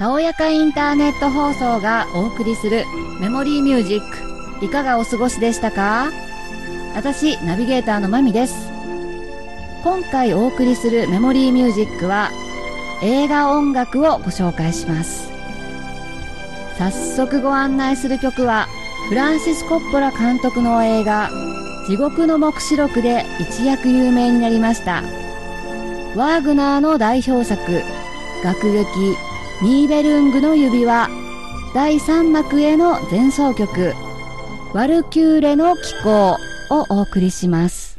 たおやかインターネット放送がお送りするメモリーミュージック。いかがお過ごしでしたか？私ナビゲーターのまみです。今回お送りするメモリーミュージックは映画音楽をご紹介します。早速ご案内する曲はフランシス・コッポラ監督の映画地獄の黙示録で一躍有名になりました。ワーグナーの代表作楽劇ニーベルングの指輪。第3幕への前奏曲。ワルキューレの気候をお送りします。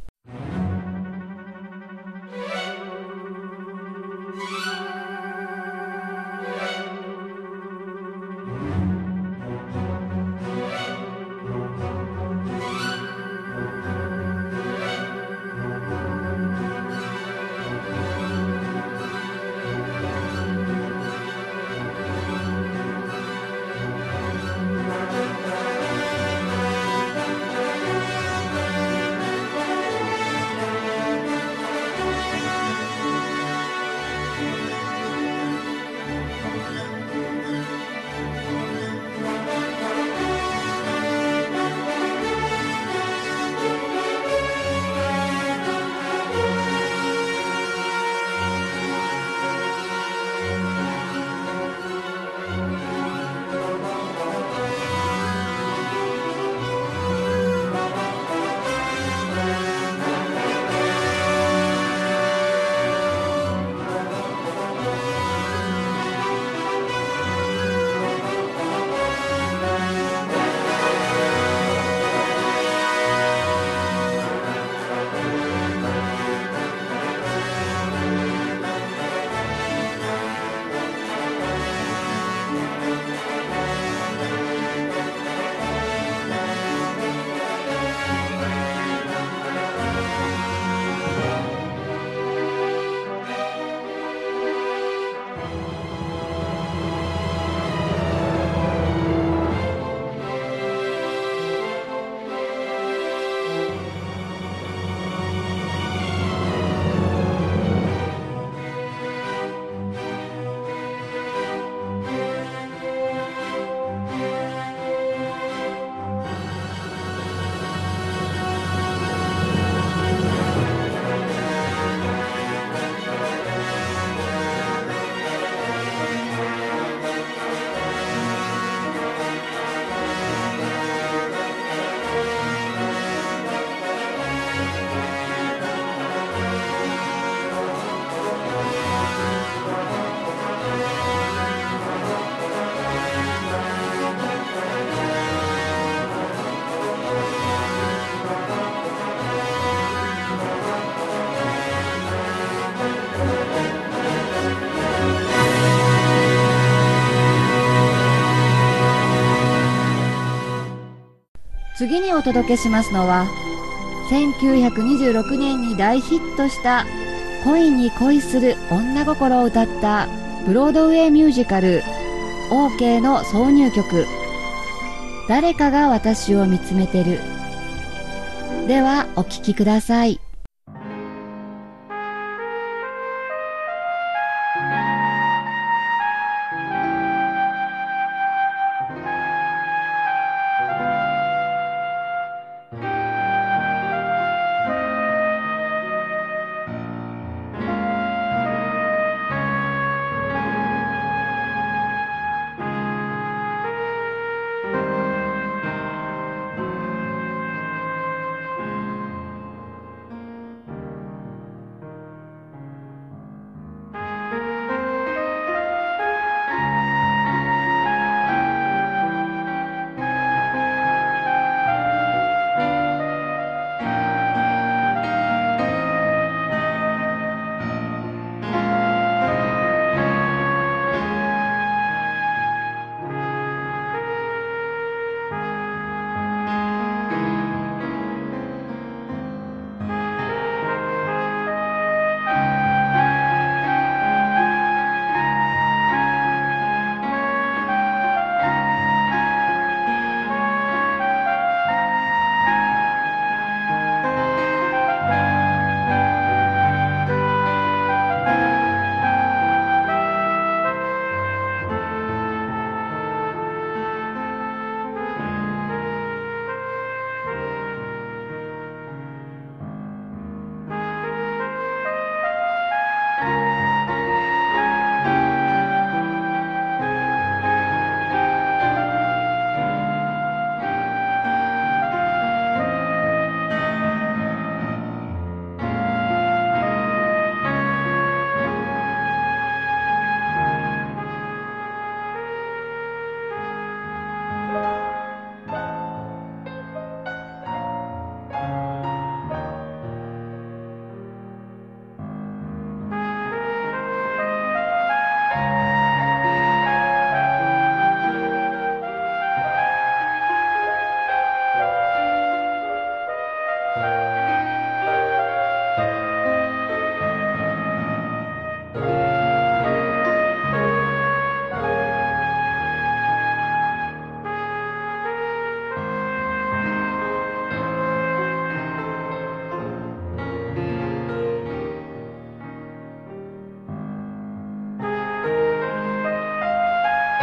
次にお届けしますのは1926年に大ヒットした恋に恋する女心を歌ったブロードウェイミュージカル OK の挿入曲。誰かが私を見つめてる。ではお聴きください。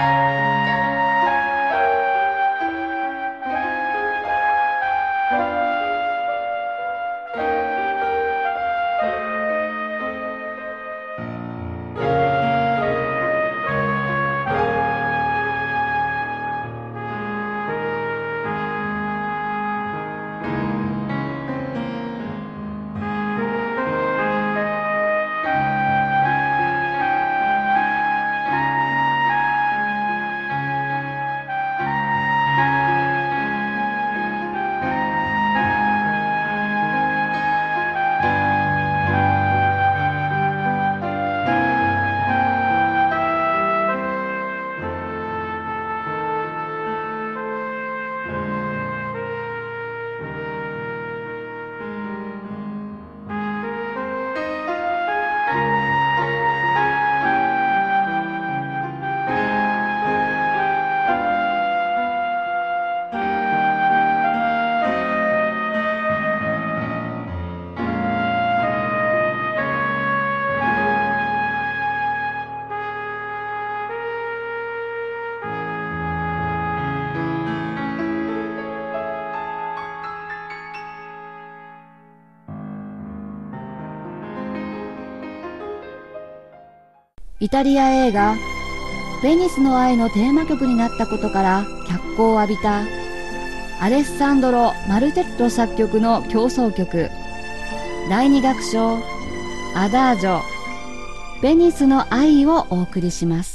Bye. イタリア映画ベニスの愛のテーマ曲になったことから脚光を浴びたアレッサンドロ・マルテット作曲の競争曲第二楽章アダージョベニスの愛をお送りします。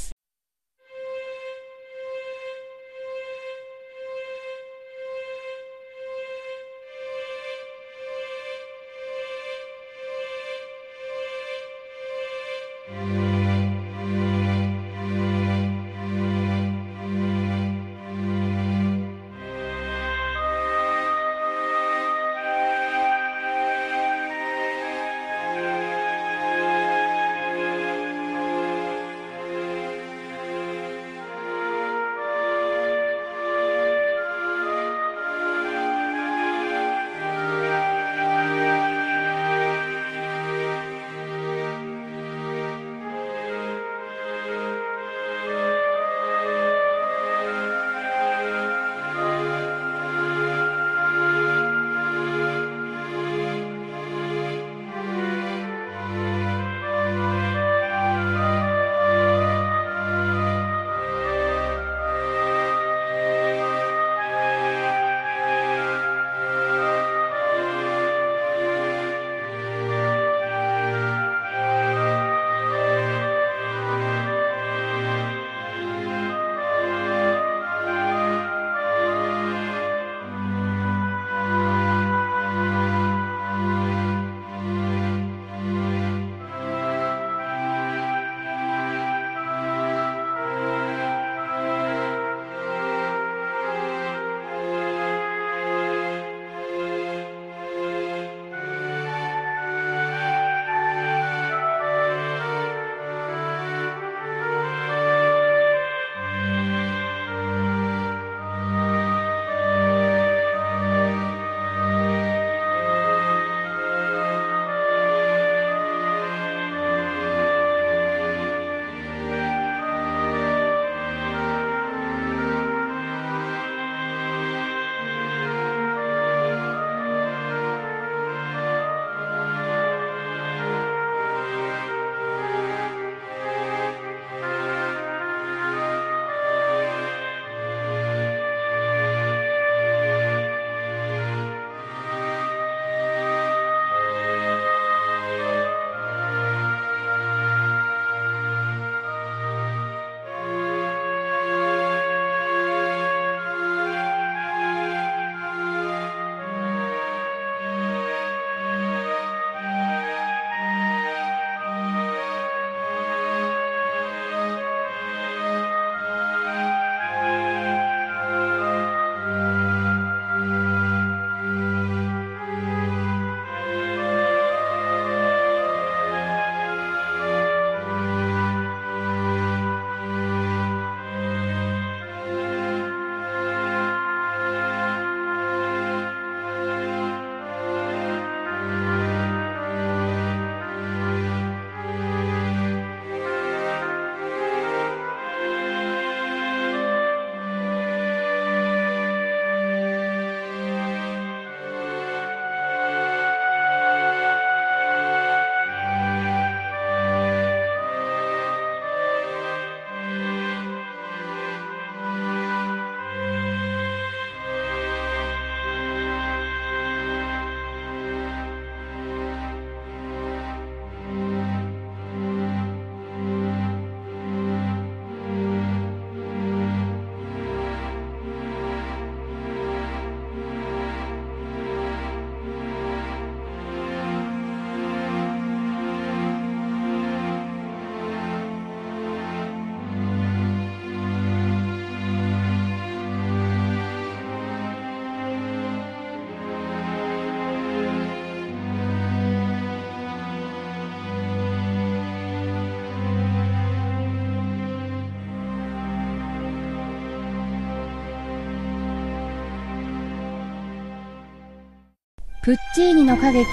プッチーニの歌劇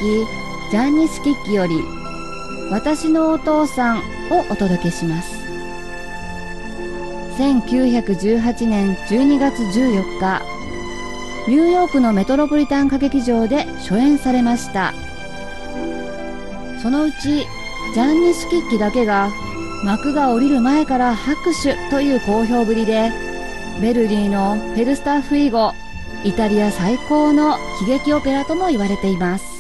ジャンニスキッキより私のお父さんをお届けします。1918年12月14日ニューヨークのメトロポリタン歌劇場で初演されました。そのうちジャンニスキッキだけが幕が降りる前から拍手という好評ぶりでベルディのフェルスタッフ以後イタリア最高の喜劇オペラとも言われています。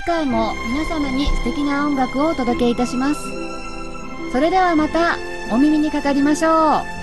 次回も皆様に素敵な音楽をお届けいたします。それではまたお耳にかかりましょう。